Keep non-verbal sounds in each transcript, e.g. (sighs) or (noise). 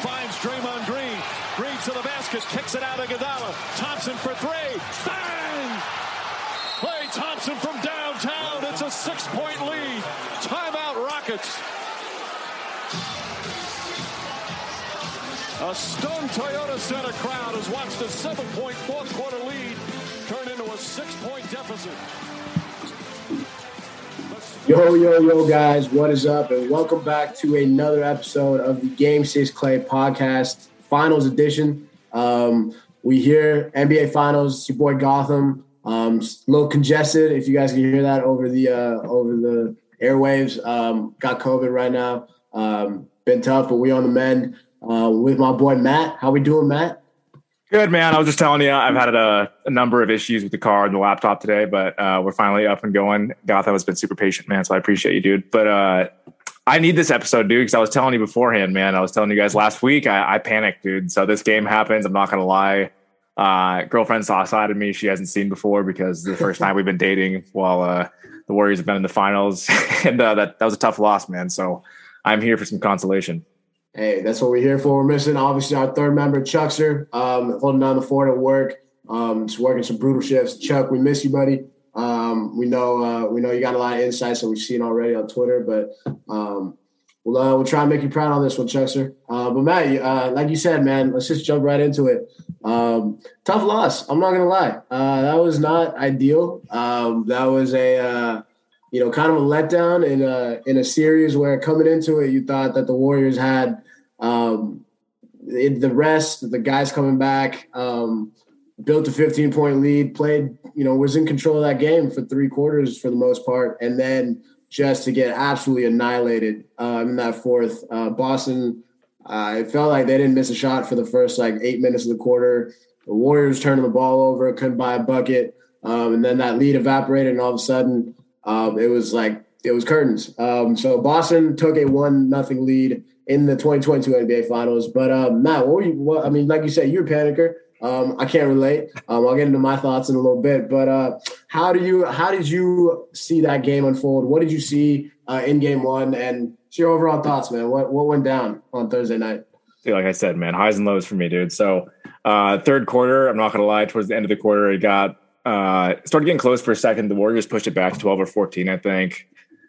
finds Draymond Green. Green to the basket, kicks it out of Iguodala. Thompson for three. Bang! Klay Thompson from downtown. It's a six-point lead. Timeout Rockets. A stunned Toyota Center crowd has watched a seven-point fourth quarter lead turn into a six-point deficit. Yo, yo, yo, guys, what is up? And welcome back to another episode of the Game 6 Klay podcast, finals edition. Um, we hear NBA Finals, your boy Gotham. Um, a little congested, if you guys can hear that over the uh, over the airwaves. Um, got COVID right now. Um, been tough, but we on the mend uh, with my boy Matt. How we doing, Matt? Good man. I was just telling you, I've had a, a number of issues with the car and the laptop today, but uh, we're finally up and going. Gotham has been super patient, man. So I appreciate you, dude. But uh, I need this episode, dude, because I was telling you beforehand, man. I was telling you guys last week, I, I panicked, dude. So this game happens. I'm not gonna lie. Uh, girlfriend saw a side of me she hasn't seen before because the first time we've been dating while uh, the Warriors have been in the finals, (laughs) and uh, that that was a tough loss, man. So I'm here for some consolation. Hey, that's what we're here for. We're missing obviously our third member, Chuckster, um, holding down the fort at work. Um, just working some brutal shifts. Chuck, we miss you, buddy. Um, we know uh, we know you got a lot of insights that we've seen already on Twitter, but um, we'll uh, we'll try and make you proud on this one, Chuckster. Uh, but Matt, uh, like you said, man, let's just jump right into it. Um, tough loss. I'm not gonna lie. Uh, that was not ideal. Um, that was a uh, you know kind of a letdown in a in a series where coming into it, you thought that the Warriors had um, the rest, the guys coming back, um, built a 15 point lead, played, you know, was in control of that game for three quarters for the most part. And then just to get absolutely annihilated um, in that fourth, uh, Boston, uh, it felt like they didn't miss a shot for the first like eight minutes of the quarter. The Warriors turning the ball over, couldn't buy a bucket. Um, and then that lead evaporated, and all of a sudden, um, it was like it was curtains. Um, so Boston took a one nothing lead in the 2022 NBA Finals. But um, Matt, what were you? What, I mean, like you said, you're a panicker. Um, I can't relate. Um, I'll get into my thoughts in a little bit. But uh, how do you? How did you see that game unfold? What did you see uh, in Game One? And your overall thoughts, man. What what went down on Thursday night? See, like I said, man, highs and lows for me, dude. So uh, third quarter, I'm not gonna lie. Towards the end of the quarter, it got uh, started getting close for a second. The Warriors pushed it back to 12 or 14, I think.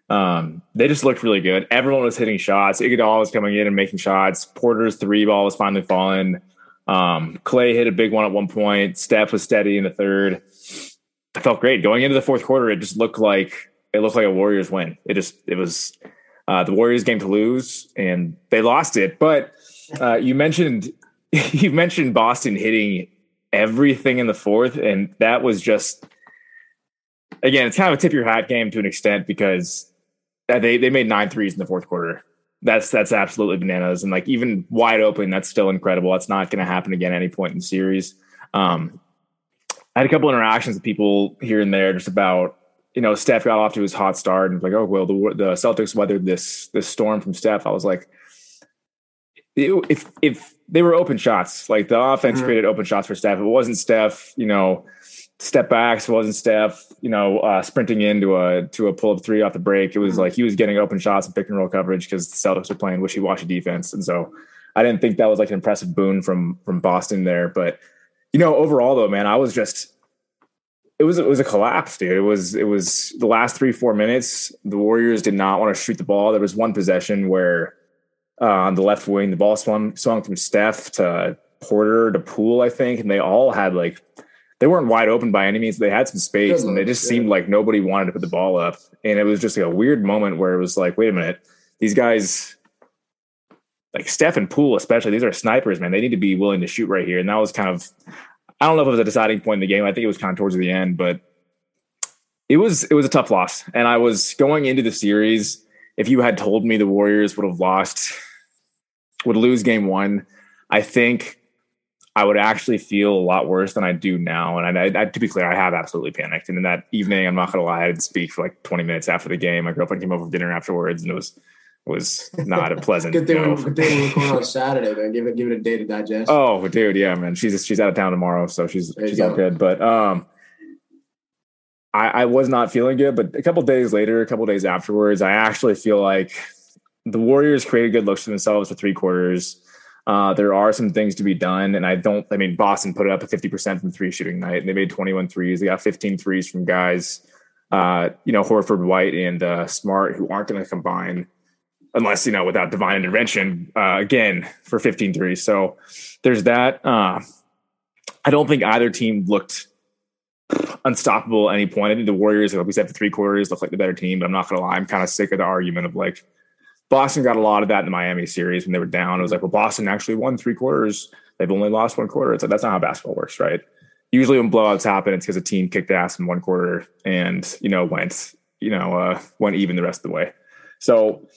Um, they just looked really good. Everyone was hitting shots. Iguodala was coming in and making shots. Porter's three ball was finally falling. Um, Klay hit a big one at one point. Steph was steady in the third. I felt great going into the fourth quarter. It just looked like it looked like a Warriors win. It just it was uh, the Warriors game to lose, and they lost it. But uh, you mentioned (laughs) you mentioned Boston hitting everything in the fourth, and that was just again, it's kind of a tip your hat game to an extent because they they made nine threes in the fourth quarter. That's that's absolutely bananas, and like even wide open, that's still incredible. That's not going to happen again at any point in the series. Um, I had a couple interactions with people here and there just about you know Steph got off to his hot start and like oh well the the Celtics weathered this this storm from Steph. I was like, if if they were open shots, like the offense mm-hmm. created open shots for Steph. If it wasn't Steph, you know step backs wasn't Steph, you know, uh, sprinting into a to a pull up three off the break. It was mm-hmm. like he was getting open shots and pick and roll coverage because the Celtics were playing wishy washy defense, and so I didn't think that was like an impressive boon from from Boston there. But you know, overall though, man, I was just it was it was a collapse, dude. It was it was the last three four minutes. The Warriors did not want to shoot the ball. There was one possession where uh, on the left wing, the ball swung swung from Steph to Porter to Poole, I think, and they all had like they weren't wide open by any means. They had some space, and they just seemed like nobody wanted to put the ball up. And it was just like a weird moment where it was like, wait a minute, these guys, like Steph and Poole especially, these are snipers, man. They need to be willing to shoot right here. And that was kind of, I don't know if it was a deciding point in the game. I think it was kind of towards the end, but it was it was a tough loss. And I was going into the series. If you had told me the Warriors would have lost, would lose game one, I think I would actually feel a lot worse than I do now. And I, I, to be clear, I have absolutely panicked. And in that evening, I'm not going to lie, I didn't speak for like 20 minutes after the game. My girlfriend came over for dinner afterwards, and it was was not a (laughs) pleasant. good thing, you know, good thing we're going on (laughs) Saturday, man. Give it give it a day to digest. Oh, dude, yeah, man. She's she's out of town tomorrow, so she's she's go. all good. But um, I, I was not feeling good. But a couple days later, a couple days afterwards, I actually feel like the Warriors created good looks for themselves for three quarters. Uh, there are some things to be done, and I don't. I mean, Boston put it up a 50% from three shooting night, and they made 21 threes. They got 15 threes from guys, uh, you know, Horford, White, and uh, Smart, who aren't going to combine unless you know without divine intervention uh, again for 15 threes. So there's that. Uh, I don't think either team looked unstoppable at any point. I think the Warriors, like we said, for three quarters, look like the better team. But I'm not gonna lie, I'm kind of sick of the argument of like Boston got a lot of that in the Miami series when they were down. It was like, well, Boston actually won three quarters. They've only lost one quarter. It's like that's not how basketball works, right? Usually when blowouts happen, it's because a team kicked ass in one quarter and you know went you know uh, went even the rest of the way. So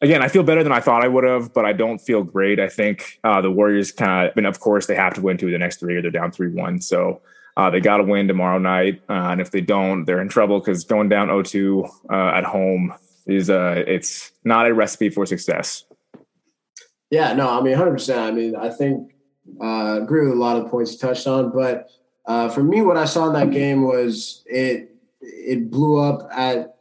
again, I feel better than I thought I would have, but I don't feel great. I think uh, the Warriors kind of, I mean, of course, they have to win two of the next three or they're down 3 1. So uh, they got to win tomorrow night. Uh, and if they don't, they're in trouble because going down 0 2 uh, at home is uh, it's not a recipe for success. Yeah, no, I mean, 100%. I mean, I think uh, agree with a lot of the points you touched on. But uh, for me, what I saw in that game was it, it blew up at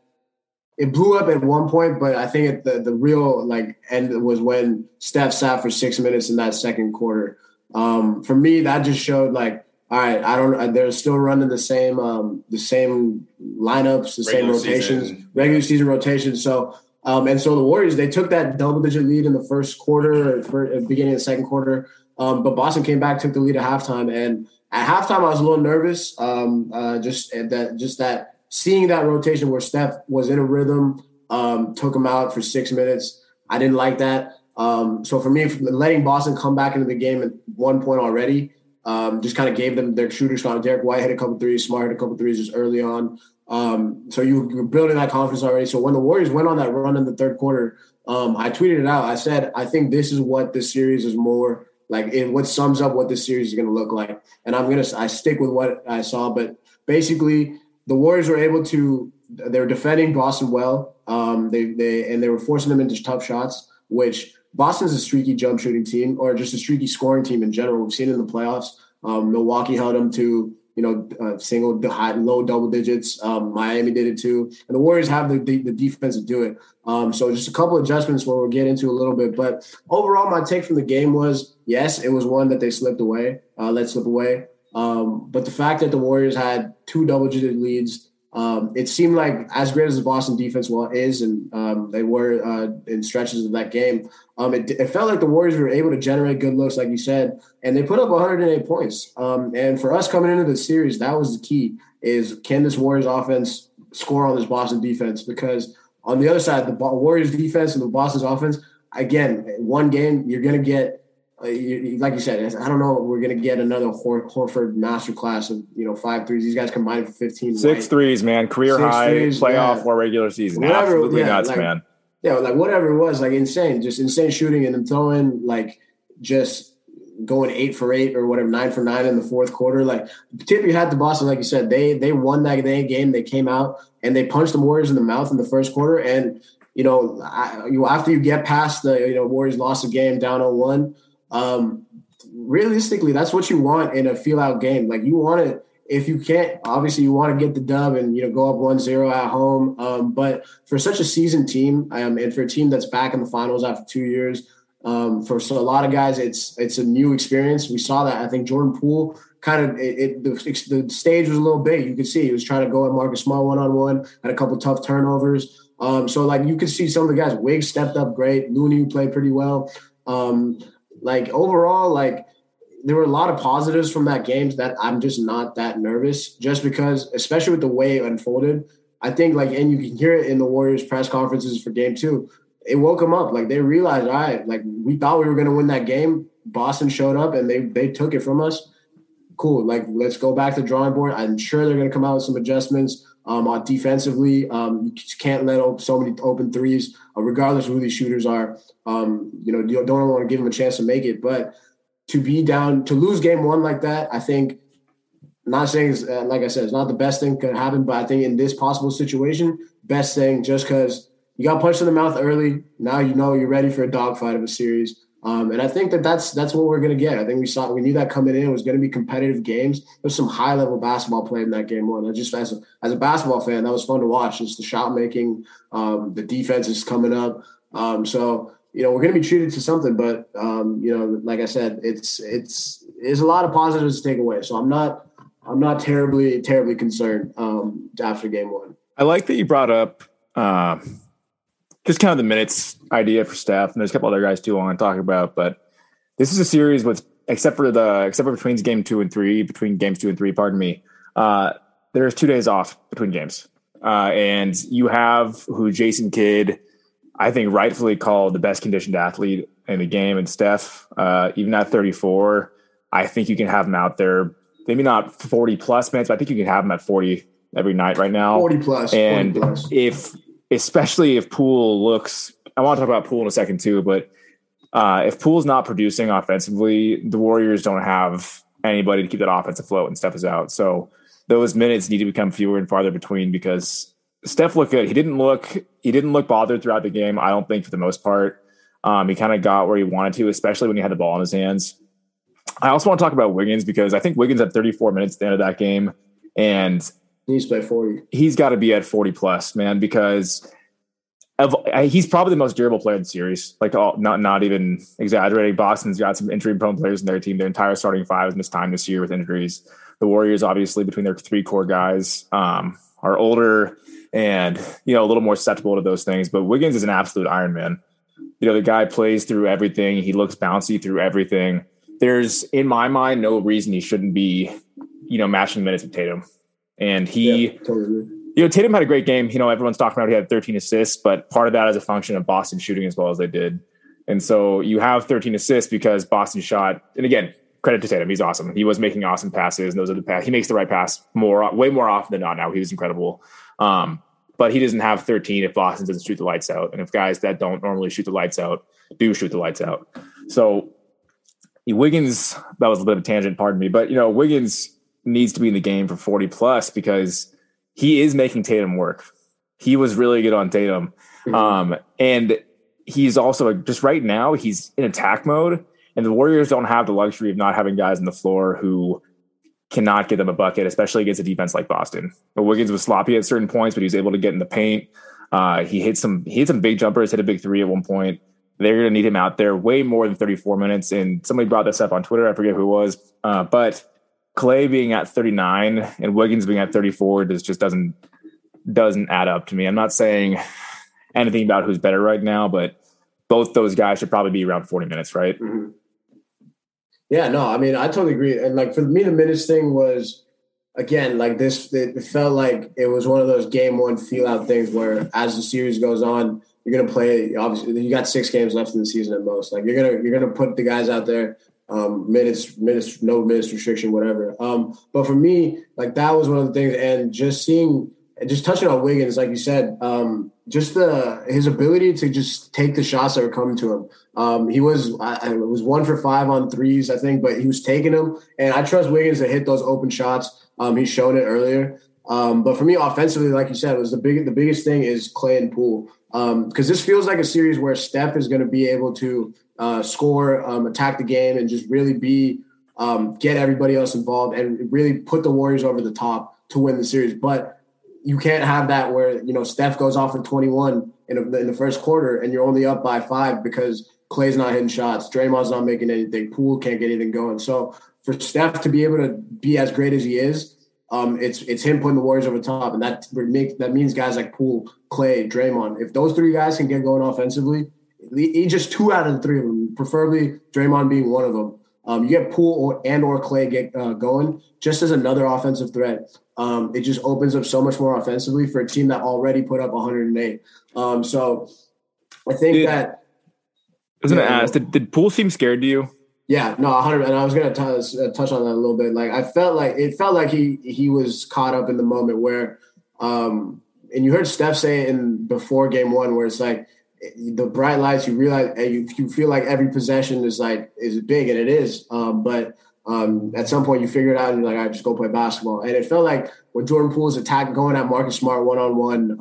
it blew up at one point, but I think the the real like end was when Steph sat for six minutes in that second quarter. Um, for me, that just showed like, all right, I don't. They're still running the same um, the same lineups, the regular same rotations, season. regular season rotations. So. Um, and so the Warriors they took that double digit lead in the first quarter, for, beginning of the second quarter. Um, but Boston came back, took the lead at halftime, and at halftime I was a little nervous. Um, uh, just that, just that seeing that rotation where Steph was in a rhythm, um, took him out for six minutes. I didn't like that. Um, so for me, letting Boston come back into the game at one point already, um, just kind of gave them their. Kind of Derrick White had a couple threes, Smart had a couple threes just early on. Um, so you were building that confidence already. So when the Warriors went on that run in the third quarter, um, I tweeted it out. I said, I think this is what this series is more like. and what sums up what this series is going to look like. And I'm gonna I stick with what I saw, but basically the Warriors were able to they were defending Boston well. Um, they they and they were forcing them into tough shots, which Boston's a streaky jump shooting team or just a streaky scoring team in general. We've seen in the playoffs. Um, Milwaukee held them to you know uh, single high low double digits. Um, Miami did it too, and the Warriors have the the, the defense to do it. Um, so just a couple adjustments where we'll get into a little bit, but overall, my take from the game was yes, it was one that they slipped away, uh, let slip away. Um, but the fact that the Warriors had two double-digit leads, um, it seemed like as great as the Boston defense well is, and um, they were uh, in stretches of that game. Um, it, it, felt like the Warriors were able to generate good looks, like you said, and they put up 108 points. Um, and for us coming into the series, that was the key: is can this Warriors offense score on this Boston defense? Because on the other side, the Warriors defense and the Boston's offense, again, one game you're going to get uh, like you said, I don't know. We're gonna get another Hor- Horford masterclass of you know five threes. These guys combined for fifteen. Six right? threes, man. Career Six high, threes, playoff yeah. or regular season. Whatever, Absolutely yeah, nuts, like, man. Yeah, like whatever it was, like insane, just insane shooting, and then throwing like just going eight for eight or whatever, nine for nine in the fourth quarter. Like tip you had to Boston, like you said, they they won that game. They came out and they punched the Warriors in the mouth in the first quarter. And you know, I, you after you get past the you know Warriors lost a game down 0-1, um, realistically, that's what you want in a feel out game. Like you want it if you can't, obviously you want to get the dub and you know go up 1-0 at home. Um, but for such a seasoned team, um, and for a team that's back in the finals after two years, um, for so a lot of guys, it's it's a new experience. We saw that. I think Jordan Poole kind of it, it the, the, stage was a little big. You could see he was trying to go at Marcus Smart one on one, had a couple tough turnovers. Um, so like you could see some of the guys. Wiggs stepped up great. Looney played pretty well. Um, like overall, like there were a lot of positives from that game that I'm just not that nervous, just because, especially with the way it unfolded. I think like, and you can hear it in the Warriors press conferences for game two. It woke them up. Like they realized, all right, like we thought we were going to win that game. Boston showed up and they they took it from us. Cool. Like let's go back to drawing board. I'm sure they're going to come out with some adjustments um, on defensively. Um, you can't let so many open threes, uh, regardless of who these shooters are. Um, you know, you don't want to give them a chance to make it, but to be down to lose game one like that, I think. Not saying, uh, like I said, it's not the best thing could happen, but I think in this possible situation, best thing just because you got punched in the mouth early. Now you know you're ready for a dogfight of a series. Um, and I think that that's that's what we're going to get. I think we saw we knew that coming in it was going to be competitive games. There's some high level basketball played in that game one. I just as a, as a basketball fan, that was fun to watch. Just the shot making, um, the defense is coming up. Um, so you know, we're going to be treated to something. But um, you know, like I said, it's it's there's a lot of positives to take away. So I'm not I'm not terribly terribly concerned um, after game one. I like that you brought up uh, just kind of the minutes idea for Steph and there's a couple other guys too I want to talk about. But this is a series with except for the except for between game two and three, between games two and three, pardon me. Uh, there's two days off between games, uh, and you have who Jason Kidd I think rightfully called the best conditioned athlete in the game. And Steph, uh, even at 34, I think you can have him out there. Maybe not 40 plus minutes, but I think you can have him at 40 every night right now. 40 plus. And 40 plus. if, especially if Poole looks, I want to talk about Poole in a second too, but uh, if Poole's not producing offensively, the Warriors don't have anybody to keep that offense afloat and Steph is out. So those minutes need to become fewer and farther between because Steph looked good. He didn't look he didn't look bothered throughout the game. I don't think for the most part. Um, he kind of got where he wanted to, especially when he had the ball in his hands. I also want to talk about Wiggins because I think Wiggins had 34 minutes at the end of that game, and he needs to play 40. He's got to be at 40 plus, man, because of, he's probably the most durable player in the series. Like, all, not not even exaggerating. Boston's got some injury prone players in their team. Their entire starting five has missed time this year with injuries. The Warriors, obviously, between their three core guys, um, are older and you know a little more susceptible to those things. But Wiggins is an absolute Iron Man. You know, the guy plays through everything. He looks bouncy through everything. There's, in my mind, no reason he shouldn't be, you know, matching minutes with Tatum. And he, yeah, totally. you know, Tatum had a great game. You know, everyone's talking about he had 13 assists, but part of that is a function of Boston shooting as well as they did. And so you have 13 assists because Boston shot, and again, credit to Tatum. He's awesome. He was making awesome passes, and those are the pass. He makes the right pass more, way more often than not. Now he was incredible. Um, but he doesn't have 13 if Boston doesn't shoot the lights out, and if guys that don't normally shoot the lights out do shoot the lights out. So Wiggins, that was a bit of a tangent, pardon me, but you know Wiggins needs to be in the game for 40 plus because he is making Tatum work. He was really good on Tatum, mm-hmm. um, and he's also just right now he's in attack mode, and the Warriors don't have the luxury of not having guys on the floor who cannot get them a bucket, especially against a defense like Boston. But Wiggins was sloppy at certain points, but he was able to get in the paint. Uh, he hit some he hit some big jumpers, hit a big three at one point. They're going to need him out there way more than 34 minutes. And somebody brought this up on Twitter. I forget who it was, uh, but Klay being at 39 and Wiggins being at 34 just just doesn't doesn't add up to me. I'm not saying anything about who's better right now, but both those guys should probably be around 40 minutes, right? Mm-hmm. Yeah, no, I mean, I totally agree. And like for me, the minutes thing was again like this. It felt like it was one of those game one feel out things where as the series goes on, you're gonna play. Obviously, you got six games left in the season at most. Like you're gonna you're gonna put the guys out there. Um, minutes, minutes, no minutes restriction, whatever. Um, but for me, like that was one of the things, and just seeing, just touching on Wiggins, like you said, um, just the his ability to just take the shots that were coming to him. Um, he was I, it was one for five on threes, I think, but he was taking them. And I trust Wiggins to hit those open shots. Um, he's shown it earlier. Um, but for me, offensively, like you said, was the big the biggest thing is Klay and Poole because um, this feels like a series where Steph is going to be able to uh, score, um, attack the game, and just really be get everybody else involved and really put the Warriors over the top to win the series. But you can't have that where you know Steph goes off in 21 in, a, in the first quarter and you're only up by five because Klay's not hitting shots, Draymond's not making anything, Poole can't get anything going. So for Steph to be able to be as great as he is, um, it's it's him putting the Warriors over top, and that make that means guys like Poole, Klay, Draymond. If those three guys can get going offensively, he just two out of the three of them, preferably Draymond being one of them. Um, you get Poole or, and or Klay get uh, going just as another offensive threat um, it just opens up so much more offensively for a team that already put up 108. Um, so I think did, that. I was going to ask, did, did Poole seem scared to you? Yeah, no, 100. And I was going to uh, touch on that a little bit. Like I felt like it felt like he he was caught up in the moment where, um, and you heard Steph say it in before game one, where it's like the bright lights. You realize you you feel like every possession is like is big, and it is. Um, but um, at some point you figure it out and you're like, I right, just go play basketball. And it felt like when Jordan Poole's attack going at Marcus Smart one on one,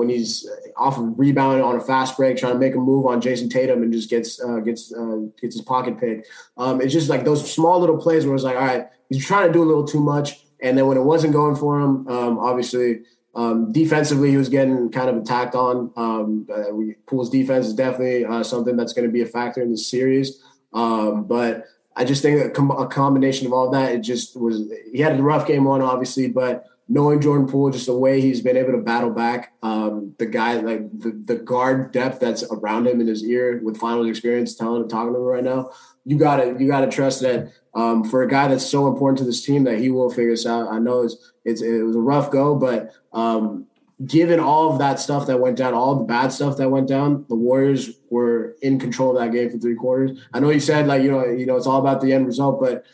when he's off of rebounding on a fast break, trying to make a move on Jayson Tatum and just gets uh, gets uh, gets his pocket picked. Um, it's just like those small little plays where it's like, all right, he's trying to do a little too much. And then when it wasn't going for him, um, obviously Um, defensively, he was getting kind of attacked on. Um, uh, we, Poole's defense is definitely uh, something that's going to be a factor in the series. Um, but I just think a, com- a, combination of all of that, it just was. He had a rough game one, obviously, but knowing Jordan Poole, just the way he's been able to battle back, um, the guy like the, the guard depth that's around him in his ear with finals experience, telling and talking to him right now. You gotta you gotta trust that um, for a guy that's so important to this team that he will figure this out. I know it's, it's it was a rough go, but um, given all of that stuff that went down, all the bad stuff that went down, the Warriors were in control of that game for three quarters. I know you said like you know you know it's all about the end result, but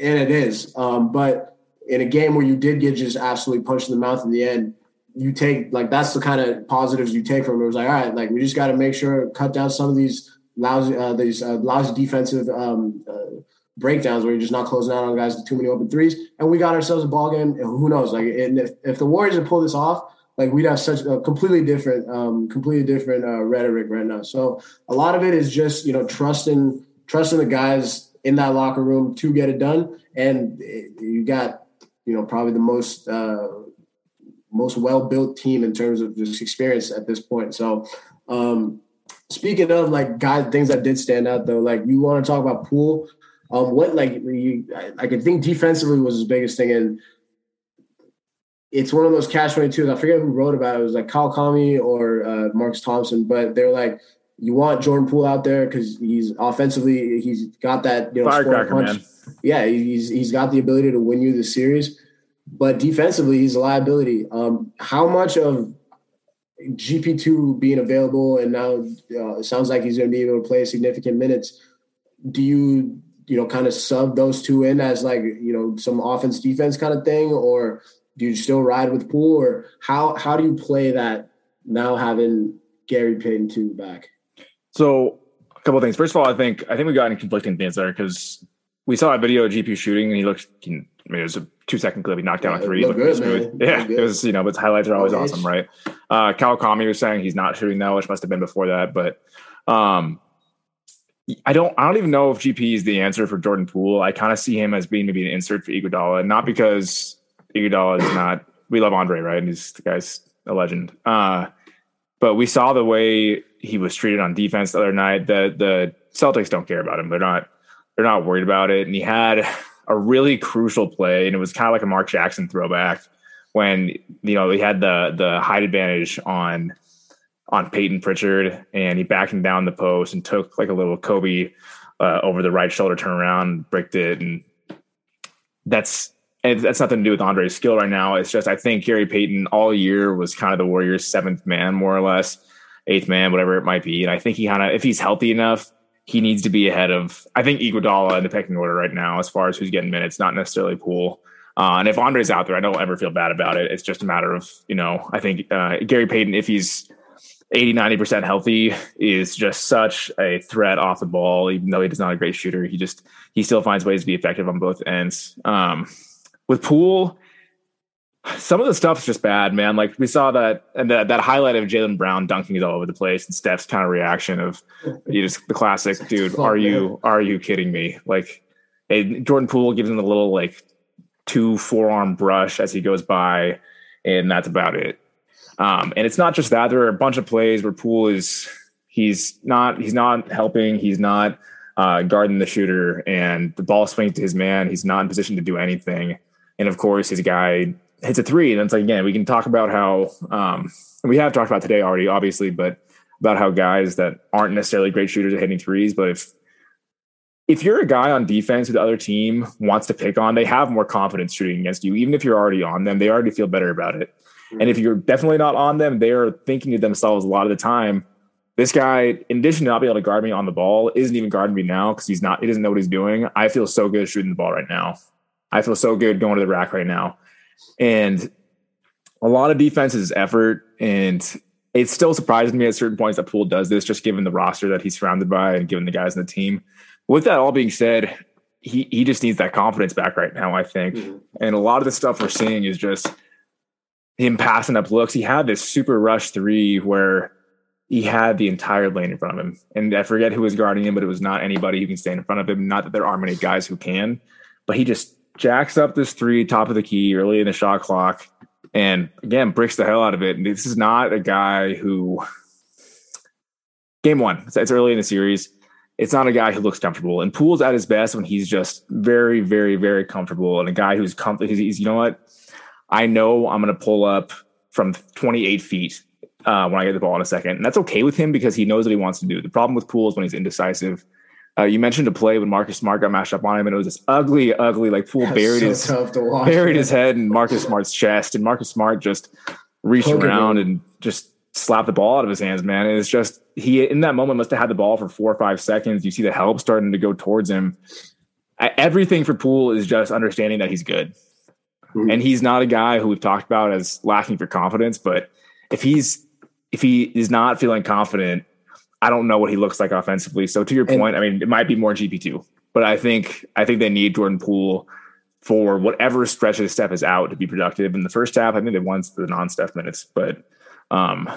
and it is. Um, but in a game where you did get just absolutely punched in the mouth in the end, you take like that's the kind of positives you take from it. It was like, all right, like we just got to make sure cut down some of these lousy uh, these uh, lousy defensive um, uh, breakdowns where you're just not closing out on guys with too many open threes, and we got ourselves a ball game. And Who knows? Like, if if the Warriors had pulled this off, like we'd have such a completely different, um, completely different uh, rhetoric right now. So a lot of it is just you know trusting trusting the guys in that locker room to get it done, and you got you know, probably the most uh, most well built team in terms of just experience at this point. So, um, speaking of like guys, things that did stand out though, like you want to talk about Poole. Um, what like you, I, I could think defensively was his biggest thing, and it's one of those catch twenty twos. I forget who wrote about it. It was like Kyle Kami or uh, Marcus Thompson, but they're like, you want Jordan Poole out there because he's offensively, he's got that you know firecracker man yeah, he's he's got the ability to win you the series, but defensively he's a liability. Um, how much of GP two being available and now uh, it sounds like he's going to be able to play significant minutes. Do you you know kind of sub those two in as like you know some offense defense kind of thing, or do you still ride with Poole, or how how do you play that now having Gary Payton two back? So a couple things. First of all, I think I think we got in conflicting things there because we saw a video of GP shooting, and he looked. I mean, it was a two second clip. He knocked down yeah, a three. Looked good, smooth. Yeah, it was. You know, but highlights are always awesome, right? Uh, Cal Kami was saying he's not shooting now, which must have been before that. But um, I don't. I don't even know if GP is the answer for Jordan Poole. I kind of see him as being maybe an insert for Iguodala, not because Iguodala is not. We love Andre, right? And he's the guy's a legend. Uh, but we saw the way he was treated on defense the other night. The the Celtics don't care about him. They're not they're not worried about it. And he had a really crucial play, and it was kind of like a Mark Jackson throwback when you know he had the the height advantage on on Payton Pritchard, and he backed him down the post and took like a little Kobe uh, over the right shoulder turnaround, bricked it, and that's and that's nothing to do with Andre's skill right now. It's just I think Gary Payton all year was kind of the Warriors' seventh man, more or less, eighth man, whatever it might be. And I think he kind of, if he's healthy enough, he needs to be ahead of I think Iguodala in the pecking order right now as far as who's getting minutes, not necessarily Poole. Uh, and if Andre's out there, I don't ever feel bad about it. It's just a matter of, you know, I think uh, Gary Payton, if he's 80, 90% healthy, is just such a threat off the ball, even though he's not a great shooter. He just, he still finds ways to be effective on both ends. Um, with Poole some of the stuff's just bad, man. Like we saw that and that, that highlight of Jaylen Brown dunking is all over the place, and Steph's kind of reaction of you just the classic, dude. Are you are you kidding me? Like, hey, Jordan Poole gives him a little like two forearm brush as he goes by, and that's about it. Um, and it's not just that. There are a bunch of plays where Poole is he's not he's not helping. He's not uh, guarding the shooter, and the ball swings to his man. He's not in position to do anything. And of course, his guy hits a three. And it's like, again, we can talk about how, um, we have talked about today already, obviously, but about how guys that aren't necessarily great shooters are hitting threes. But if, if you're a guy on defense who the other team wants to pick on, they have more confidence shooting against you. Even if you're already on them, they already feel better about it. And if you're definitely not on them, they are thinking to themselves a lot of the time, this guy, in addition to not being able to guard me on the ball, isn't even guarding me now because he's not, he doesn't know what he's doing. I feel so good shooting the ball right now. I feel so good going to the rack right now. And a lot of defense is effort. And it still surprises me at certain points that Poole does this, just given the roster that he's surrounded by and given the guys in the team. With that all being said, he he just needs that confidence back right now, I think. Mm-hmm. And a lot of the stuff we're seeing is just him passing up looks. He had this super rush three where he had the entire lane in front of him. And I forget who was guarding him, but it was not anybody who can stand in front of him. Not that there are many guys who can, but he just jacks up this three, top of the key, early in the shot clock, and again bricks the hell out of it. And this is not a guy who game one. It's, early in the series. It's not a guy who looks comfortable. And Poole's at his best when he's just very, very, very comfortable. And a guy who's comfortable. He's, he's, you know what? I know I'm going to pull up from 28 feet uh, when I get the ball in a second. And that's okay with him because he knows what he wants to do. The problem with Poole is when he's indecisive. Uh, you mentioned a play when Marcus Smart got mashed up on him, and it was this ugly, ugly like Poole buried so his watch, buried man. his head in Marcus Smart's chest, and Marcus Smart just reached around and just slapped the ball out of his hands. Man, and it's just he in that moment must have had the ball for four or five seconds. You see the help starting to go towards him. Everything for Poole is just understanding that he's good, mm-hmm. and he's not a guy who we've talked about as lacking for confidence. But if he's if he is not feeling confident, I don't know what he looks like offensively. So to your and, point, I mean, it might be more GP two, but I think I think they need Jordan Poole for whatever stretch of the Steph is out to be productive. In the first half, I think they won the non-Steph minutes, but um,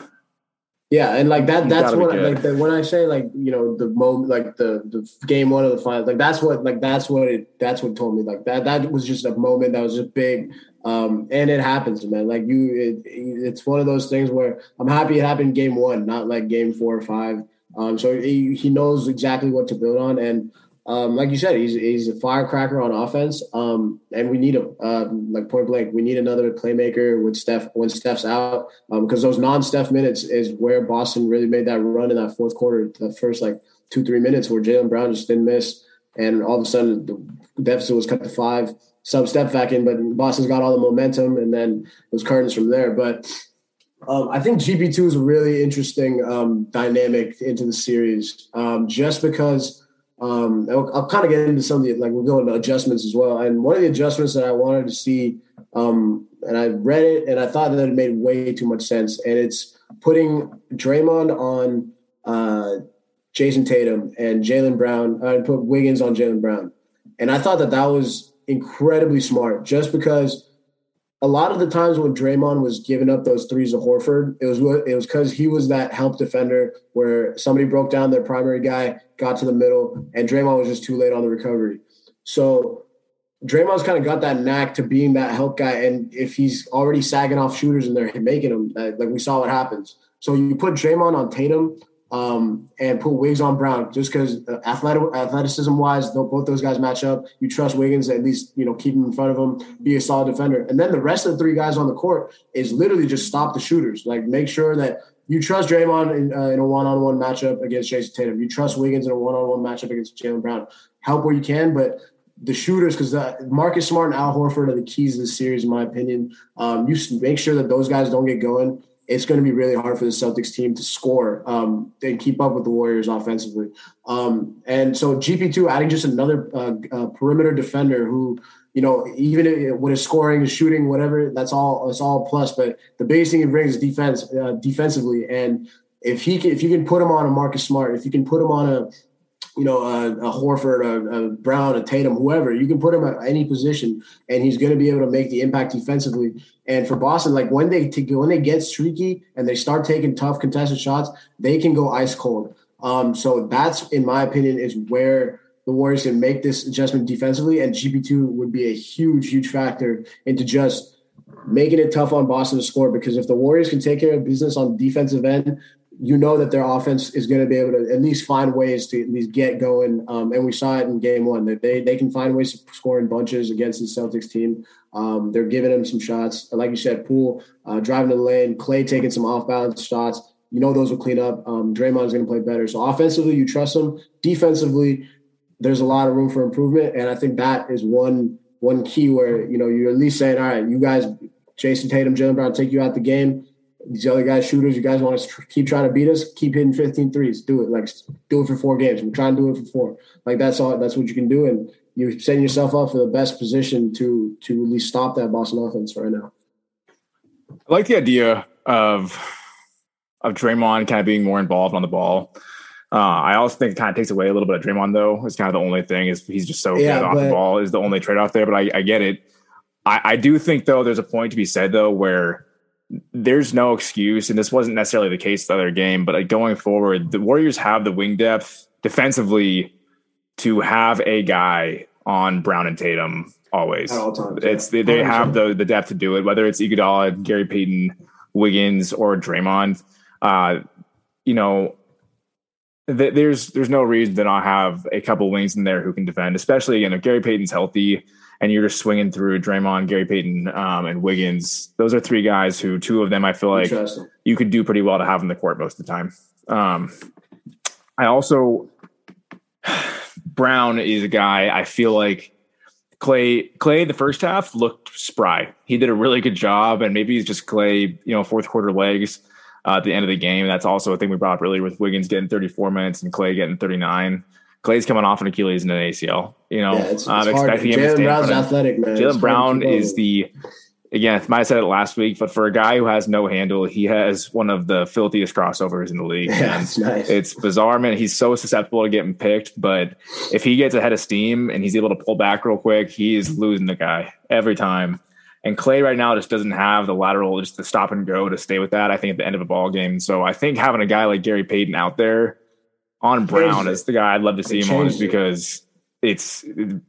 yeah, and like that that's what like the, when I say like you know the moment like the the game one of the final like that's what like that's what it that's what told me like that that was just a moment that was just big um, and it happens, man. Like you, it, it's one of those things where I'm happy it happened game one, not like game four or five. Um, so he, he knows exactly what to build on, and um, like you said, he's he's a firecracker on offense, um, and we need him. Um, like point blank, we need another playmaker with Steph when Steph's out, because um, those non-Steph minutes is where Boston really made that run in that fourth quarter, the first like two three minutes where Jaylen Brown just didn't miss, and all of a sudden the deficit was cut to five. Sub step back in, but Boston's got all the momentum, and then it was curtains from there. But um, I think GP two is a really interesting um, dynamic into the series, um, just because um, I'll, I'll kind of get into some of the like we'll go into adjustments as well. And one of the adjustments that I wanted to see, um, and I read it, and I thought that it made way too much sense, and it's putting Draymond on uh, Jayson Tatum and Jaylen Brown. I uh, put Wiggins on Jaylen Brown, and I thought that that was incredibly smart just because a lot of the times when Draymond was giving up those threes to Horford, it was it was because he was that help defender where somebody broke down their primary guy, got to the middle, and Draymond was just too late on the recovery. So Draymond's kind of got that knack to being that help guy, and if he's already sagging off shooters and they're making them, like we saw what happens. So you put Draymond on Tatum, um, and put Wiggs on Brown just because uh, athletic, athleticism wise, both those guys match up. You trust Wiggins at least, you know, keep him in front of him, be a solid defender. And then the rest of the three guys on the court is literally just stop the shooters. Like make sure that you trust Draymond in, uh, in a one on one matchup against Jayson Tatum. You trust Wiggins in a one on one matchup against Jaylen Brown. Help where you can, but the shooters, because Marcus Smart and Al Horford are the keys to the series, in my opinion. Um, you make sure that those guys don't get going it's going to be really hard for the Celtics team to score um, and keep up with the Warriors offensively. Um, and so GP2 adding just another uh, uh, perimeter defender who, you know, even when it's scoring, shooting, whatever, that's all it's all plus. But the biggest thing he brings is defense uh, defensively. And if he can, if you can put him on a Marcus Smart, if you can put him on a you know, a, a Horford, a, a, Brown, a Tatum, whoever. You can put him at any position, and he's going to be able to make the impact defensively. And for Boston, like when they t- when they get streaky and they start taking tough contested shots, they can go ice cold. Um, so that's, in my opinion, is where the Warriors can make this adjustment defensively, and GP2 would be a huge, huge factor into just making it tough on Boston to score. Because if the Warriors can take care of business on defensive end, you know that their offense is going to be able to at least find ways to at least get going. Um, and we saw it in game one that they, they can find ways to score in bunches against the Celtics team. Um, they're giving them some shots. Like you said, Poole uh, driving the lane, Klay taking some off balance shots. You know those will clean up. Um, Draymond's going to play better. So offensively, you trust them. Defensively, there's a lot of room for improvement. And I think that is one one key where, you know, you're at least saying, all right, you guys, Jayson Tatum, Jaylen Brown, take you out the game these other guys shooters, you guys want to keep trying to beat us, keep hitting 15 threes. Do it. Like do it for four games. We're trying to do it for four. Like that's all that's what you can do. And you're setting yourself up for the best position to to at least stop that Boston offense right now. I like the idea of of Draymond kind of being more involved on the ball. Uh, I also think it kind of takes away a little bit of Draymond though. It's kind of the only thing is he's just so yeah, good off the ball is the only trade off there. But I, I get it. I, I do think though there's a point to be said though where there's no excuse, and this wasn't necessarily the case the other game, but like going forward, the Warriors have the wing depth defensively to have a guy on Brown and Tatum always. Times, it's they, they have the the depth to do it, whether it's Iguodala, Gary Payton, Wiggins, or Draymond. Uh, you know, th- there's there's no reason to not have a couple wings in there who can defend, especially you know Gary Payton's healthy and you're just swinging through Draymond, Gary Payton, um, and Wiggins. Those are three guys who two of them I feel like you could do pretty well to have in the court most of the time. Um, I also (sighs) Brown is a guy I feel like Klay Klay the first half looked spry. He did a really good job, and maybe he's just Klay, you know, fourth quarter legs uh, at the end of the game. That's also a thing we brought up earlier with Wiggins getting 34 minutes and Klay getting 39. Klay's coming off an Achilles and an ACL. You know, yeah, it's, it's I'm expecting him to stay. Brown's athletic, man. Jaylen Brown is the again, I might have said it last week, but for a guy who has no handle, he has one of the filthiest crossovers in the league. Yeah, it's nice. It's bizarre, man. He's so susceptible to getting picked, but if he gets ahead of steam and he's able to pull back real quick, he's losing the guy every time. And Klay right now just doesn't have the lateral, just the stop and go to stay with that. I think at the end of a ball game. So I think having a guy like Gary Payton out there on Brown is the guy I'd love to see him on, is because it's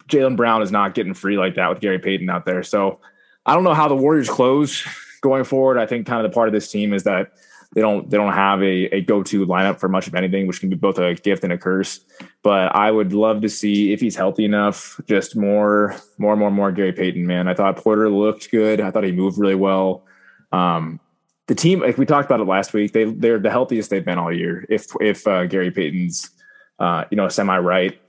Jaylen Brown is not getting free like that with Gary Payton out there. So I don't know how the Warriors close going forward. I think kind of the part of this team is that they don't they don't have a, a go-to lineup for much of anything, which can be both a gift and a curse. But I would love to see if he's healthy enough, just more, more, more, more Gary Payton. Man, I thought Porter looked good. I thought he moved really well. Um, the team, like we talked about it last week, they they're the healthiest they've been all year. If if uh, Gary Payton's, uh, you know, semi right,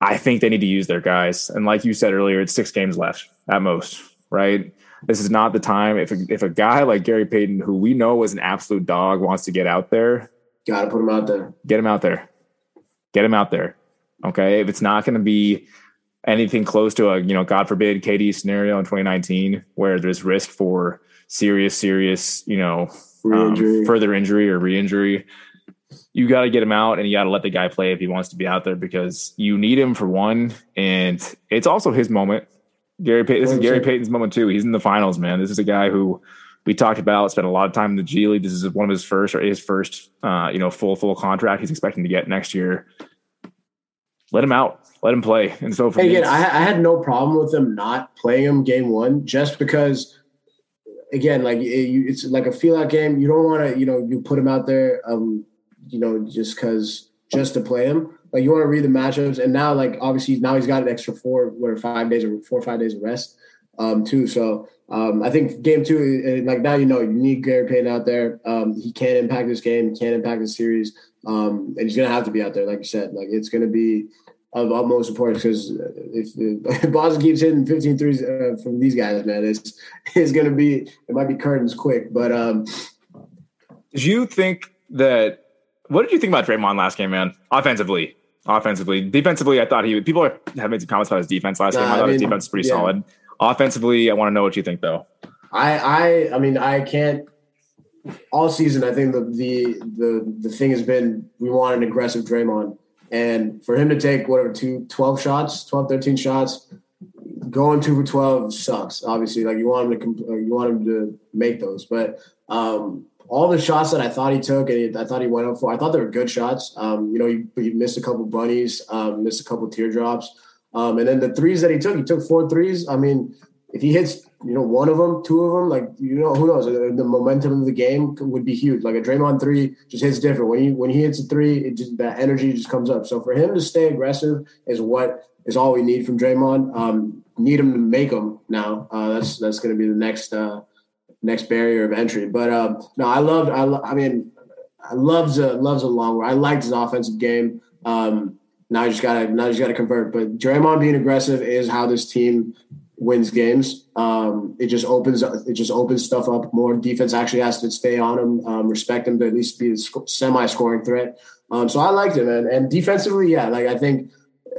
I think they need to use their guys. And like you said earlier, it's six games left at most right? This is not the time. If a, if a guy like Gary Payton, who we know was an absolute dog, wants to get out there, gotta put him out there. Get him out there. Get him out there. Okay. If it's not going to be anything close to a, you know, God forbid, KD scenario in 2019 where there's risk for serious, serious, you know, um, further injury or re-injury, you got to get him out and you got to let the guy play if he wants to be out there because you need him for one, and it's also his moment. Gary Payton, this is Gary Payton's moment too. He's in the finals, man. This is a guy who we talked about, spent a lot of time in the G League. This is one of his first or his first, uh, you know, full full contract. He's expecting to get next year. Let him out. Let him play. And so for again, I, I, had no problem with him not playing him game one, just because. Again, like it, it's like a feel out game. You don't want to, you know, you put him out there, um, you know, just because just to play him. Like you want to read the matchups, and now like obviously now he's got an extra four, what five days or four or five days of rest, um, too. So um, I think game two, uh, like now you know you need Gary Payton out there. Um, he can't impact this game, he can impact the series, um, and he's gonna have to be out there, like you said. Like it's gonna be of utmost importance because if, if, (laughs) Boston keeps hitting 15 threes uh, from these guys, man, it's it's gonna be it might be curtains quick. But um, did you think that what did you think about Draymond last game, man? Offensively, offensively, defensively, I thought he. People have made some comments about his defense last nah, game. I thought I mean, his defense was pretty yeah. solid. Offensively, I want to know what you think, though. I, I, I mean, I can't. All season, I think the the the the thing has been we want an aggressive Draymond, and for him to take whatever two, 12 shots, 12, 13 shots, going two for twelve sucks. Obviously, like you want him to you want him to make those, but um, all the shots that I thought he took and I thought he went up for, I thought they were good shots. Um, you know, he, he, missed a couple bunnies, um, missed a couple teardrops. Um, and then the threes that he took, he took four threes. I mean, if he hits, you know, one of them, two of them, like, you know, who knows? The momentum of the game would be huge. Like a Draymond three just hits different. When he, when he hits a three, it just, that energy just comes up. So for him to stay aggressive is what is all we need from Draymond. Um, need him to make them now. Uh, that's, that's going to be the next, uh, next barrier of entry. But um, no, I loved. I, lo- I mean, I loves a loves a long. I liked his offensive game. Um, now I just gotta now I just gotta convert. But Draymond being aggressive is how this team wins games. Um, it just opens it just opens stuff up more. Defense actually has to stay on him, um, respect him to at least be a semi scoring threat. Um, so I liked it, man. And defensively, yeah, like I think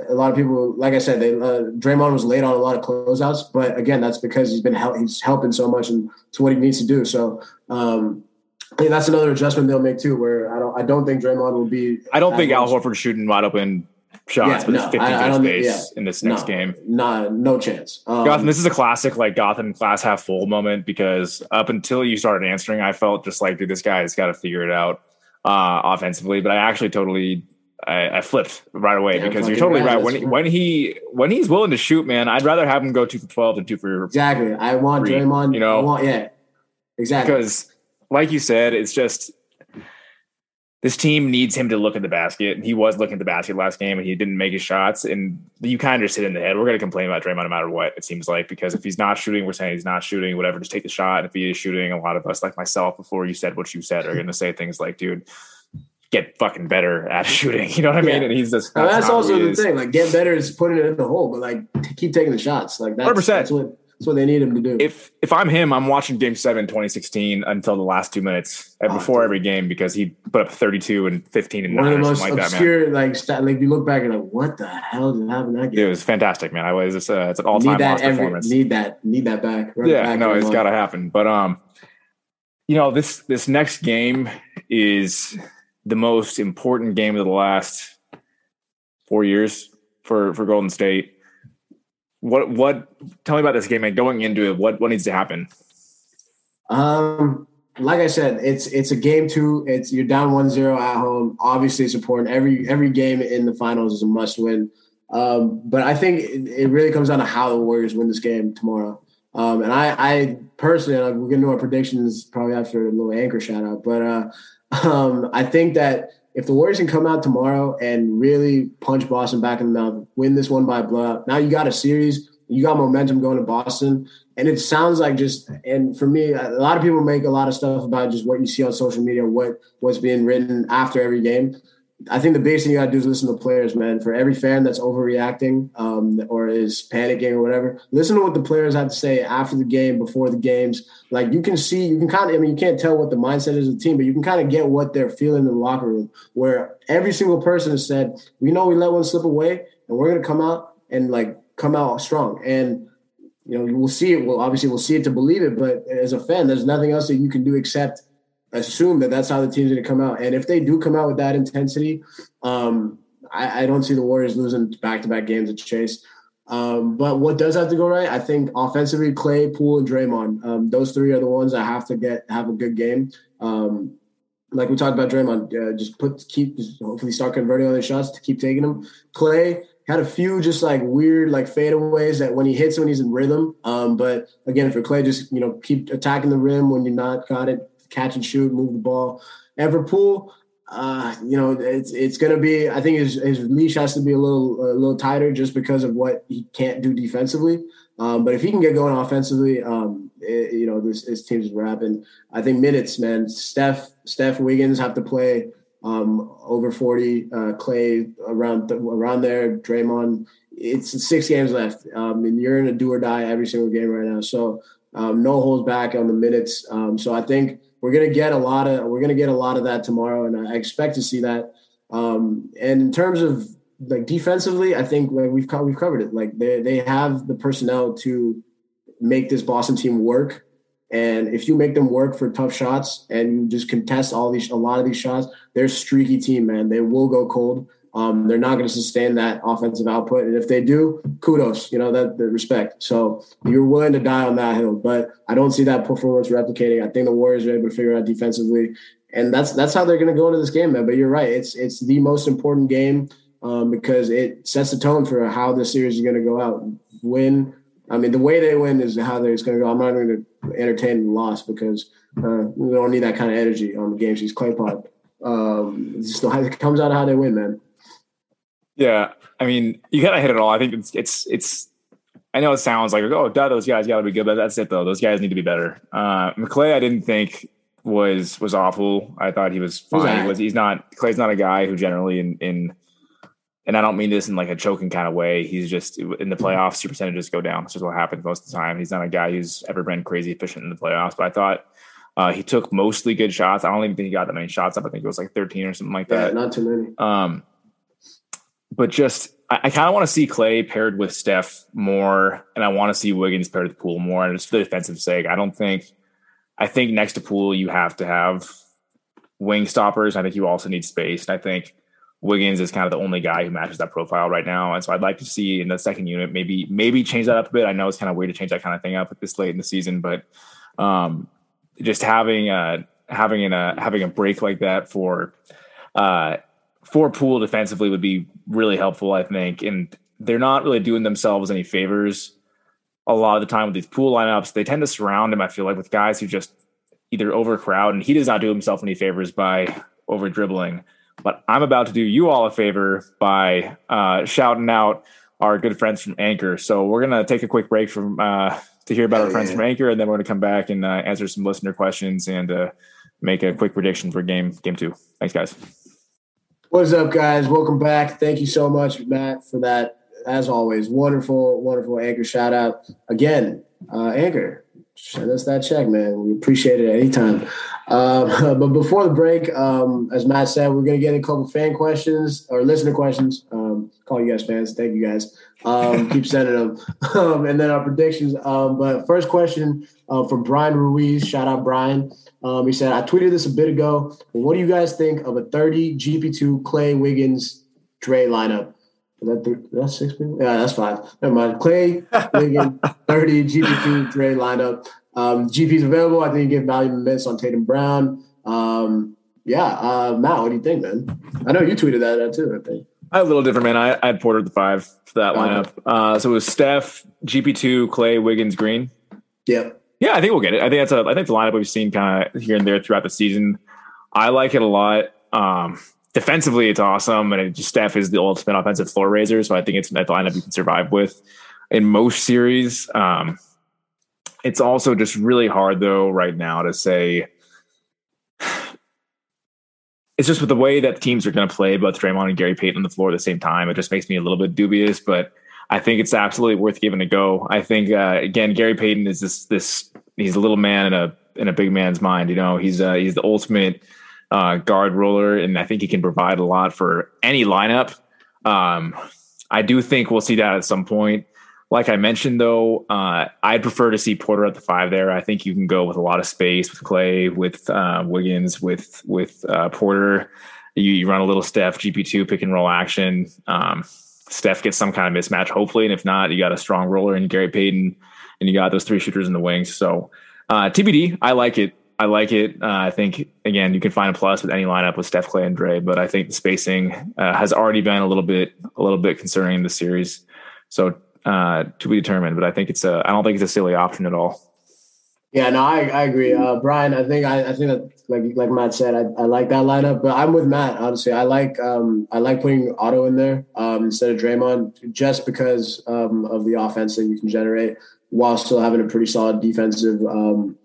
a lot of people, like I said, they uh, Draymond was late on a lot of closeouts, but again, that's because he's been hel- he's helping so much and to what he needs to do. So um, I think that's another adjustment they'll make too. Where I don't I don't think Draymond will be. I don't think Al Horford shooting wide open shots yeah, with no, 50 I, I space yeah, in this next no, game. Nah, no chance. Um, Gotham, this is a classic like Gotham class half full moment because up until you started answering, I felt just like, dude, this guy's got to figure it out uh, offensively. But I actually totally I, I flipped right away yeah, because you're totally right. When when he when he's willing to shoot, man, I'd rather have him go two for twelve than two for exactly. I want three, Draymond. You know, I want, yeah, exactly. Because, like you said, it's just this team needs him to look at the basket. He was looking at the basket last game and he didn't make his shots. And you kind of just hit in the head. We're going to complain about Draymond no matter what, it seems like, because if he's not shooting, we're saying he's not shooting, whatever, just take the shot. And if he is shooting, a lot of us, like myself, before you said what you said, are going to say things like, dude, get fucking better at (laughs) shooting. You know what I mean? Yeah. And he's just, that's, that's also the thing. Like, get better is putting it in the hole, but like, keep taking the shots. Like, that's, 100%. that's what that's what they need him to do. If if I'm him, I'm watching Game Seven, 2016, until the last two minutes oh, before dude. every game because he put up 32 and 15 and one of the most like obscure that, like stat, like you look back and like what the hell did happen that game? It was fantastic, man. I was it's, uh, it's an all time performance. Need that need that back. Run yeah, back no, it's got to happen. But um, you know this this next game is the most important game of the last four years for for Golden State what what tell me about this game and going into it what what needs to happen? Um like i said it's it's a game two it's you're down one zero at home. Obviously it's important. Every every game in the finals is a must win. Um but i think it, it really comes down to how the warriors win this game tomorrow. Um and i i personally like, we're gonna do our predictions probably after a little anchor shout out but uh (laughs) um i think that if the Warriors can come out tomorrow and really punch Boston back in the mouth, win this one by a blowout, now you got a series, you got momentum going to Boston. And it sounds like just, and for me, a lot of people make a lot of stuff about just what you see on social media, what what's being written after every game. I think the biggest thing you got to do is listen to players, man. For every fan that's overreacting um, or is panicking or whatever, listen to what the players have to say after the game, before the games. Like you can see, you can kind of, I mean, you can't tell what the mindset is of the team, but you can kind of get what they're feeling in the locker room. Where every single person has said, "We know we let one slip away, and we're to come out and like come out strong." And you know, we'll see it. Well, obviously, we'll see it to believe it. But as a fan, there's nothing else that you can do except assume that that's how the team's going to come out. And if they do come out with that intensity, um, I, I, don't see the Warriors losing back to back games at Chase. Um, but what does have to go right? I think offensively, Klay, Poole, and Draymond. Um, those three are the ones that have to get have a good game. Um, like we talked about Draymond, uh, just put keep just hopefully start converting on the shots to keep taking them. Klay, had a few just like weird like fadeaways that when he hits when he's in rhythm. Um, but again, for Klay, just you know keep attacking the rim when you're not got it catch and shoot, move the ball. Everpool, uh, you know, it's it's going to be. I think his, his leash has to be a little a little tighter just because of what he can't do defensively. Um, but if he can get going offensively, um, it, you know, this, this team's rapping. I think minutes, man. Steph, Steph Wiggins have to play um, over forty. Uh, Klay around around there. Draymond. It's six games left, um, and you're in a do or die every single game right now. So um, no holds back on the minutes. Um, so I think we're gonna get a lot of we're gonna get a lot of that tomorrow, and I expect to see that. Um, and in terms of like defensively, I think like we've co- we've covered it. Like they they have the personnel to make this Boston team work. And if you make them work for tough shots and you just contest all these a lot of these shots, they're streaky team, man. They will go cold. Um, they're not going to sustain that offensive output, and if they do, kudos, you know that respect. So you're willing to die on that hill, but I don't see that performance replicating. I think the Warriors are able to figure out defensively, and that's that's how they're going to go into this game, man. But you're right; it's it's the most important game um, because it sets the tone for how the series is going to go out. Win, I mean, the way they win is how they're going to go. I'm not going to entertain the loss because uh, we don't need that kind of energy on the game. She's clay pot. Um, just it comes out of how they win, man. Yeah, I mean, you gotta hit it all. I think it's it's it's. I know it sounds like oh, duh, those guys gotta be good, but that's it though. Those guys need to be better. Uh, Maclay, I didn't think was was awful. I thought he was fine. He was he's not Klay's not a guy who generally in in and I don't mean this in like a choking kind of way. He's just in the playoffs, your percentages go down. That's just what happens most of the time. He's not a guy who's ever been crazy efficient in the playoffs. But I thought uh, he took mostly good shots. I don't even think he got that many shots up. I think it was like 13 or something like that. Yeah, not too many. Um, but just I, I kind of want to see Klay paired with Steph more, and I want to see Wiggins paired with Poole more. And just for the defensive sake, I don't think I think next to Poole you have to have wing stoppers. I think you also need space, and I think Wiggins is kind of the only guy who matches that profile right now. And so I'd like to see in the second unit maybe maybe change that up a bit. I know it's kind of weird to change that kind of thing up at this late in the season, but um, just having a having a having a break like that for uh, for Poole defensively would be really helpful, I think. And they're not really doing themselves any favors a lot of the time with these Poole lineups. They tend to surround him, I feel like, with guys who just either overcrowd, and he does not do himself any favors by over dribbling. But I'm about to do you all a favor by uh, shouting out our good friends from Anchor. So we're gonna take a quick break from uh, to hear about oh, our friends yeah. from Anchor, and then we're gonna come back and uh, answer some listener questions and uh, make a quick prediction for game game two. Thanks, guys. What's up, guys? Welcome back. Thank you so much, Matt, for that. As always, wonderful, wonderful Anchor shout out again. Uh, Anchor, send us that check, man. We appreciate it anytime. Um, (laughs) but before the break, um, as Matt said, we're going to get a couple fan questions or listener questions. Um, call you guys fans. Thank you guys. Um, keep sending them. (laughs) Um, and then our predictions. Um, but first question uh, from Brian Ruiz. Shout out, Brian. he said, I tweeted this a bit ago. what do you guys think of a 30 GP2 Klay Wiggins Dre lineup? Is that three, that's six people? Yeah, that's five. Never mind. Klay Wiggins, (laughs) 30 GP2 Dre lineup. Um, GP's available. I think you get value minutes on Tatum Brown. Um, yeah, uh, Matt, what do you think, man? I know you tweeted that, that too. I think. I a little different, man. I, I had Porter the five for that oh, lineup. Uh, so it was Steph, GP2, Klay, Wiggins, Green. Yep. Yeah, I think we'll get it. I think that's a. I think the lineup we've seen kind of here and there throughout the season. I like it a lot. Um, defensively, it's awesome, and it just Steph is the ultimate offensive floor raiser. So I think it's a lineup you can survive with in most series. Um, it's also just really hard though right now to say. It's just with the way that teams are going to play both Draymond and Gary Payton on the floor at the same time. It just makes me a little bit dubious, but I think it's absolutely worth giving a go. I think uh, again, Gary Payton is this this he's a little man in a in a big man's mind. You know, he's uh, he's the ultimate uh, guard roller, and I think he can provide a lot for any lineup. Um, I do think we'll see that at some point. Like I mentioned, though, uh, I'd prefer to see Porter at the five there. I think you can go with a lot of space with Klay, with uh, Wiggins, with with uh, Porter. You, you, run a little Steph GP two pick and roll action. Um, Steph gets some kind of mismatch, hopefully, and if not, you got a strong roller in Gary Payton, and you got those three shooters in the wings. So uh, TBD, I like it. I like it. Uh, I think again, you can find a plus with any lineup with Steph, Klay, and Dre, but I think the spacing uh, has already been a little bit a little bit concerning in the series. So uh, to be determined. But I think it's a I don't think it's a silly option at all. Yeah, no, I, I agree, uh, Brian. I think I, I think that like like Matt said, I, I like that lineup. But I'm with Matt. Honestly, I like um, I like putting Otto in there um, instead of Draymond just because um, of the offense that you can generate while still having a pretty solid defensive um,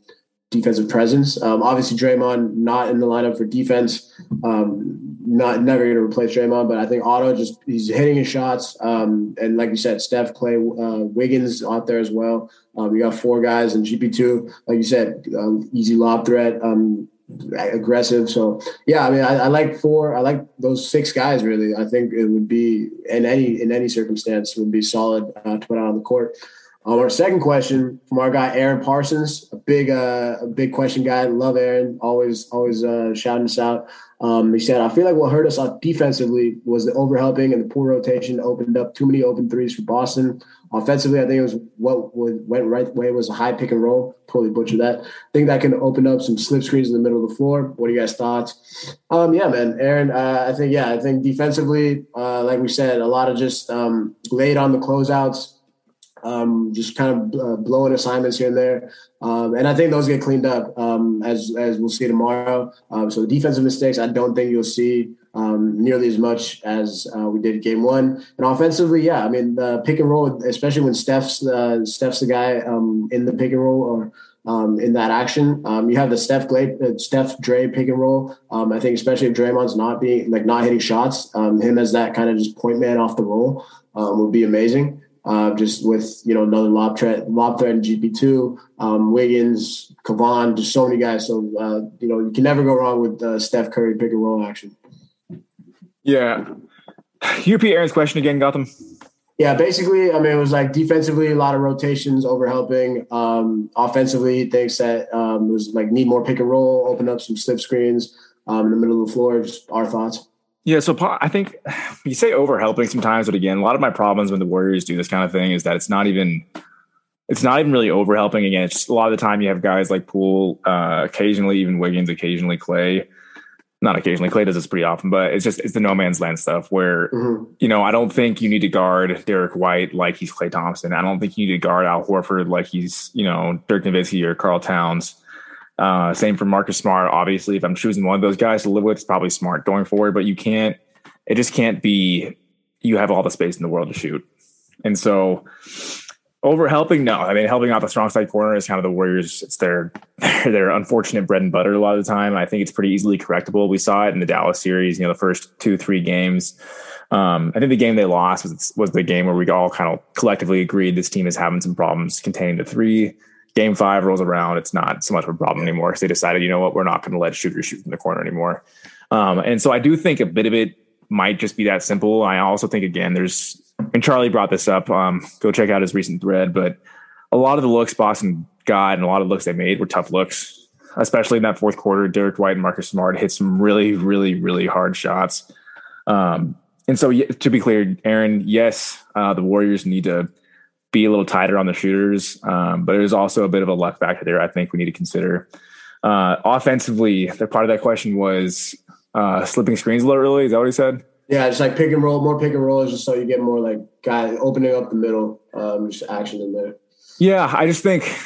defensive presence. Um, obviously, Draymond not in the lineup for defense. Um, not never going to replace Draymond, but I think Otto just he's hitting his shots. Um, and like you said, Steph, Clay, uh, Wiggins out there as well. Um, you got four guys in GP two, like you said, um, easy lob threat, um, aggressive. So yeah, I mean, I, I, like four. I like those six guys. Really, I think it would be in any in any circumstance would be solid uh, to put out on the court. Um, our second question from our guy Aaron Parsons, a big, uh, a big question guy. Love Aaron, always, always uh, shouting us out. Um, he said, "I feel like what hurt us defensively was the overhelping and the poor rotation opened up too many open threes for Boston. Offensively, I think it was what went right way was a high pick and roll. Totally butchered that. I think that can open up some slip screens in the middle of the floor. What are you guys' thoughts? Um, yeah, man, Aaron. Uh, I think yeah, I think defensively, uh, like we said, a lot of just um, late on the closeouts." Um, just kind of uh, blowing assignments here and there. Um, and I think those get cleaned up um, as as we'll see tomorrow. Um, so the defensive mistakes, I don't think you'll see um, nearly as much as uh, we did game one. And offensively, yeah, I mean the pick and roll, especially when Steph's uh, Steph's the guy um, in the pick and roll or. in that action, you have the Steph Klay, uh, Steph Dre pick and roll. I think especially if Draymond's not being like not hitting shots, him as that kind of just point man off the roll would be amazing uh, just with you know another lob threat, lob threat in GP two, um, Wiggins, Kevon, just so many guys. So uh, you know you can never go wrong with uh, Steph Curry pick and roll action. Yeah, UP Aaron's question again, Gotham. Yeah, basically, I mean, it was like defensively, a lot of rotations, over helping. Um, offensively, he thinks that um, was like need more pick and roll, open up some slip screens um, in the middle of the floor. Just our thoughts. Yeah, so I think (sighs) you say over helping sometimes, but again, a lot of my problems when the Warriors do this kind of thing is that it's not even it's not even really over helping. Again, it's just a lot of the time you have guys like Poole, uh, occasionally even Wiggins, occasionally Klay. not occasionally. Klay does this pretty often, but it's just it's the no man's land stuff where mm-hmm. you know I don't think you need to guard Derek White like he's Klay Thompson. I don't think you need to guard Al Horford like he's you know Dirk Nowitzki or Karl Towns. Uh, same for Marcus Smart. Obviously, if I'm choosing one of those guys to live with, it's probably Smart going forward. But you can't. It just can't be. You have all the space in the world to shoot, and so over helping, no. I mean, helping out the strong side corner is kind of the Warriors. It's their (laughs) their unfortunate bread and butter a lot of the time. I think it's pretty easily correctable. We saw it in the Dallas series. You know, the first two three games. Um, I think the game they lost was was the game where we all kind of collectively agreed this team is having some problems containing the three. Game five rolls around, it's not so much of a problem anymore because they decided, you know what, we're not going to let shooters shoot in the corner anymore. Um, and so I do think a bit of it might just be that simple. I also think again, there's and Charlie brought this up. Um, go check out his recent thread. But a lot of the looks Boston got and a lot of looks they made were tough looks, especially in that fourth quarter. Derek White and Marcus Smart hit some really, really, really hard shots. Um, and so, to be clear, Aaron, yes, uh, the Warriors need to be a little tighter on the shooters, um, but there's also a bit of a luck factor there. I think we need to consider. Uh, offensively, the part of that question was uh, slipping screens a little early. Is that what he said? Yeah, just like pick and roll, more pick and roll just so you get more like guy opening up the middle, um, just action in there. Yeah, I just think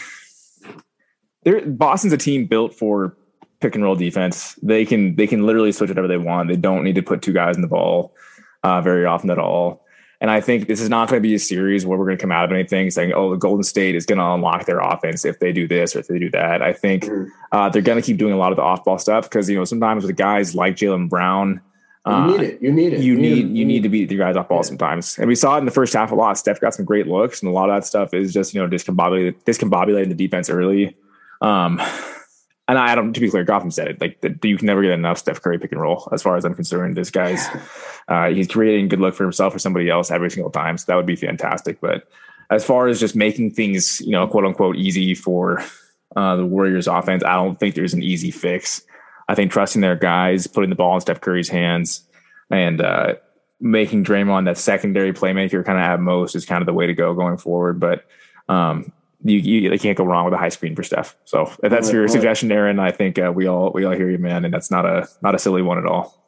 there Boston's a team built for pick and roll defense. They can they can literally switch whatever they want. They don't need to put two guys in the ball uh, very often at all. And I think this is not going to be a series where we're going to come out of anything saying, "Oh, the Golden State is going to unlock their offense if they do this or if they do that." I think mm-hmm. uh, they're going to keep doing a lot of the off-ball stuff because you know sometimes with guys like Jaylen Brown you need it. You need it. You, you need, need you need to beat the guys off ball yeah. sometimes. And we saw it in the first half a lot. Steph got some great looks, and a lot of that stuff is just you know discombobulated, discombobulating the defense early. Um, and I don't to be clear, Gotham said it like the, you can never get enough Steph Curry pick and roll. As far as I'm concerned, this guy's uh, he's creating good look for himself or somebody else every single time. So that would be fantastic. But as far as just making things you know quote unquote easy for uh, the Warriors offense, I don't think there's an easy fix. I think trusting their guys, putting the ball in Steph Curry's hands, and uh, making Draymond that secondary playmaker kind of at most is kind of the way to go going forward. But um, you, you they can't go wrong with a high screen for Steph. So if that's your suggestion, Aaron, I think uh, we all we all hear you, man, and that's not a not a silly one at all.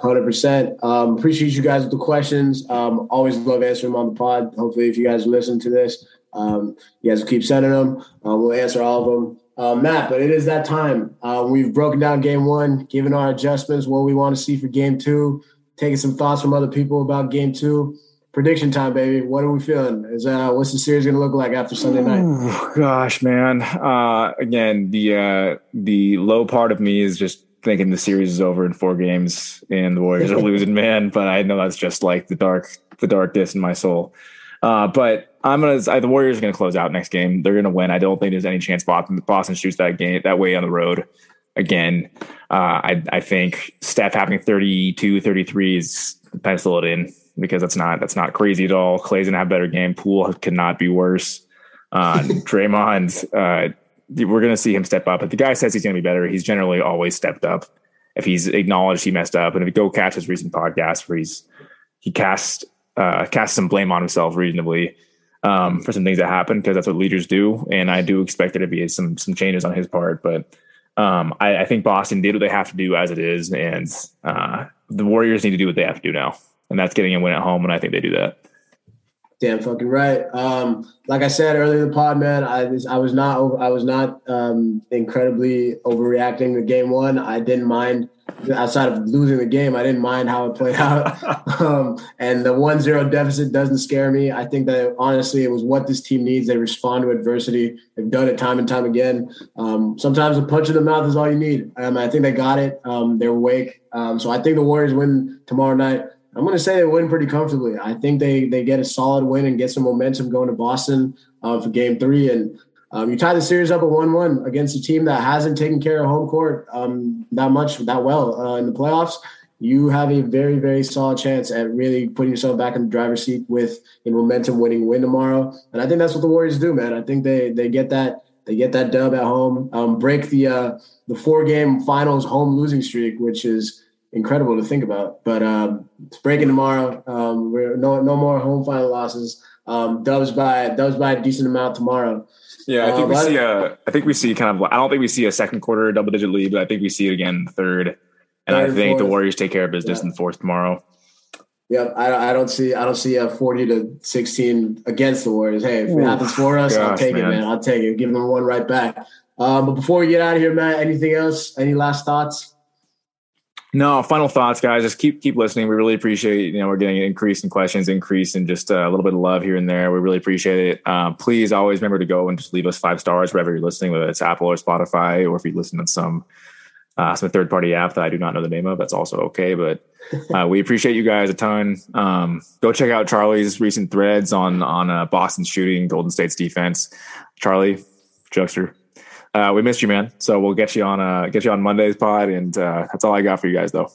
Hundred um, percent. Appreciate you guys with the questions. Um, always love answering them on the pod. Hopefully, if you guys listen to this, um, you guys keep sending them. Uh, we'll answer all of them uh, Matt, but it is that time. Uh, we've broken down game one, given our adjustments, what we want to see for game two, taking some thoughts from other people about game two. Prediction time, baby. What are we feeling? Is uh, what's the series going to look like after Sunday night? Gosh, man. Uh, again, the uh, the low part of me is just thinking the series is over in four games and the Warriors are (laughs) losing, man. But I know that's just like the dark the darkness in my soul. Uh, but I'm gonna. the Warriors are gonna close out next game. They're gonna win. I don't think there's any chance Boston, Boston shoots that game that way on the road again. Uh, I, I think Steph having 32, 33 is pencil it in because that's not that's not crazy at all. Klay's gonna have a better game. Poole could not be worse. Uh, (laughs) Draymond, uh, we're gonna see him step up. If the guy says he's gonna be better, he's generally always stepped up. If he's acknowledged he messed up, and if you go catch his recent podcast where he's he cast uh, cast some blame on himself reasonably um, for some things that happened because that's what leaders do, and I do expect there to be some some changes on his part. But um, I, I, think Boston did what they have to do as it is, and uh, the Warriors need to do what they have to do now, and that's getting a win at home, and I think they do that. Damn fucking right. Um, like I said earlier in the pod, man, I was I was not I was not um, incredibly overreacting to game one. I didn't mind outside of losing the game, I didn't mind how it played out. (laughs) um, and the 1-0 deficit doesn't scare me. I think that honestly, it was what this team needs. They respond to adversity. They've done it time and time again. Um, sometimes a punch in the mouth is all you need. Um, I think they got it. Um, they're awake. Um, so I think the Warriors win tomorrow night. I'm going to say they win pretty comfortably. I think they they get a solid win and get some momentum going to Boston uh, for Game Three. And um, you tie the series up at one-one against a team that hasn't taken care of home court um, that much, that well uh, in the playoffs. You have a very, very solid chance at really putting yourself back in the driver's seat with a momentum-winning win tomorrow. And I think that's what the Warriors do, man. I think they they get that they get that dub at home, um, break the uh, the four-game finals home losing streak, which is incredible to think about. But um, it's breaking tomorrow. Um, we're no no more home final losses. Um, dubs by dubs by a decent amount tomorrow. Yeah, I think uh, we see a. I think we see kind of. I don't think we see a second quarter double digit lead, but I think we see it again third. And Third, I think fourth. the Warriors take care of business yeah. in fourth tomorrow. Yep, I, I don't see I don't see a forty to sixteen against the Warriors. Hey, if it happens for us, Gosh, I'll take man. it, man. I'll take it. Give them one right back. Um, but before we get out of here, Matt, anything else? Any last thoughts? No, final thoughts, guys. Just keep keep listening. We really appreciate. You know, we're getting an increase in questions, increase in just uh, a little bit of love here and there. We really appreciate it. Uh, please always remember to go and just leave us five stars wherever you're listening, whether it's Apple or Spotify, or if you listen on some uh, some third party app that I do not know the name of. That's also okay. But (laughs) uh, we appreciate you guys a ton. Um, go check out Charlie's recent threads on on uh, Boston shooting, Golden State's defense. Charlie, Chuckster, uh, we missed you, man. So we'll get you on uh, get you on Monday's pod, and uh, that's all I got for you guys, though.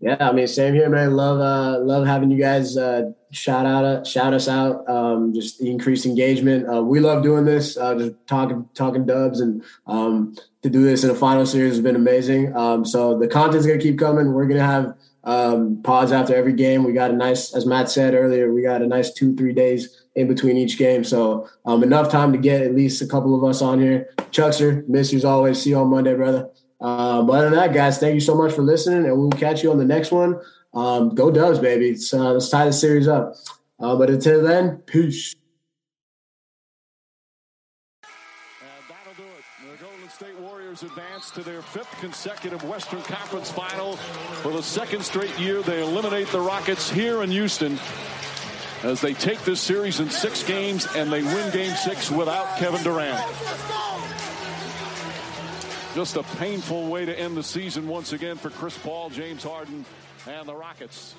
Yeah, I mean, same here, man. Love uh, love having you guys uh, shout out uh, shout us out. Um, just the increased engagement. Uh, we love doing this. Uh, just talking talking dubs and um, to do this in a final series has been amazing. Um, so the content's gonna keep coming. We're gonna have um, pods after every game. We got a nice, as Matt said earlier, we got a nice two three days in between each game. So um, enough time to get at least a couple of us on here. Chuckster, miss you as always. See you on Monday, brother. Um, but other than that, guys, thank you so much for listening, and we'll catch you on the next one. Um, go Dubs, baby. It's, uh, let's tie the series up. Uh, but until then, peace. Advance to their fifth consecutive Western Conference final. For the second straight year, they eliminate the Rockets here in Houston as they take this series in six games and they win game six without Kevin Durant. Just a painful way to end the season once again for Chris Paul, James Harden, and the Rockets.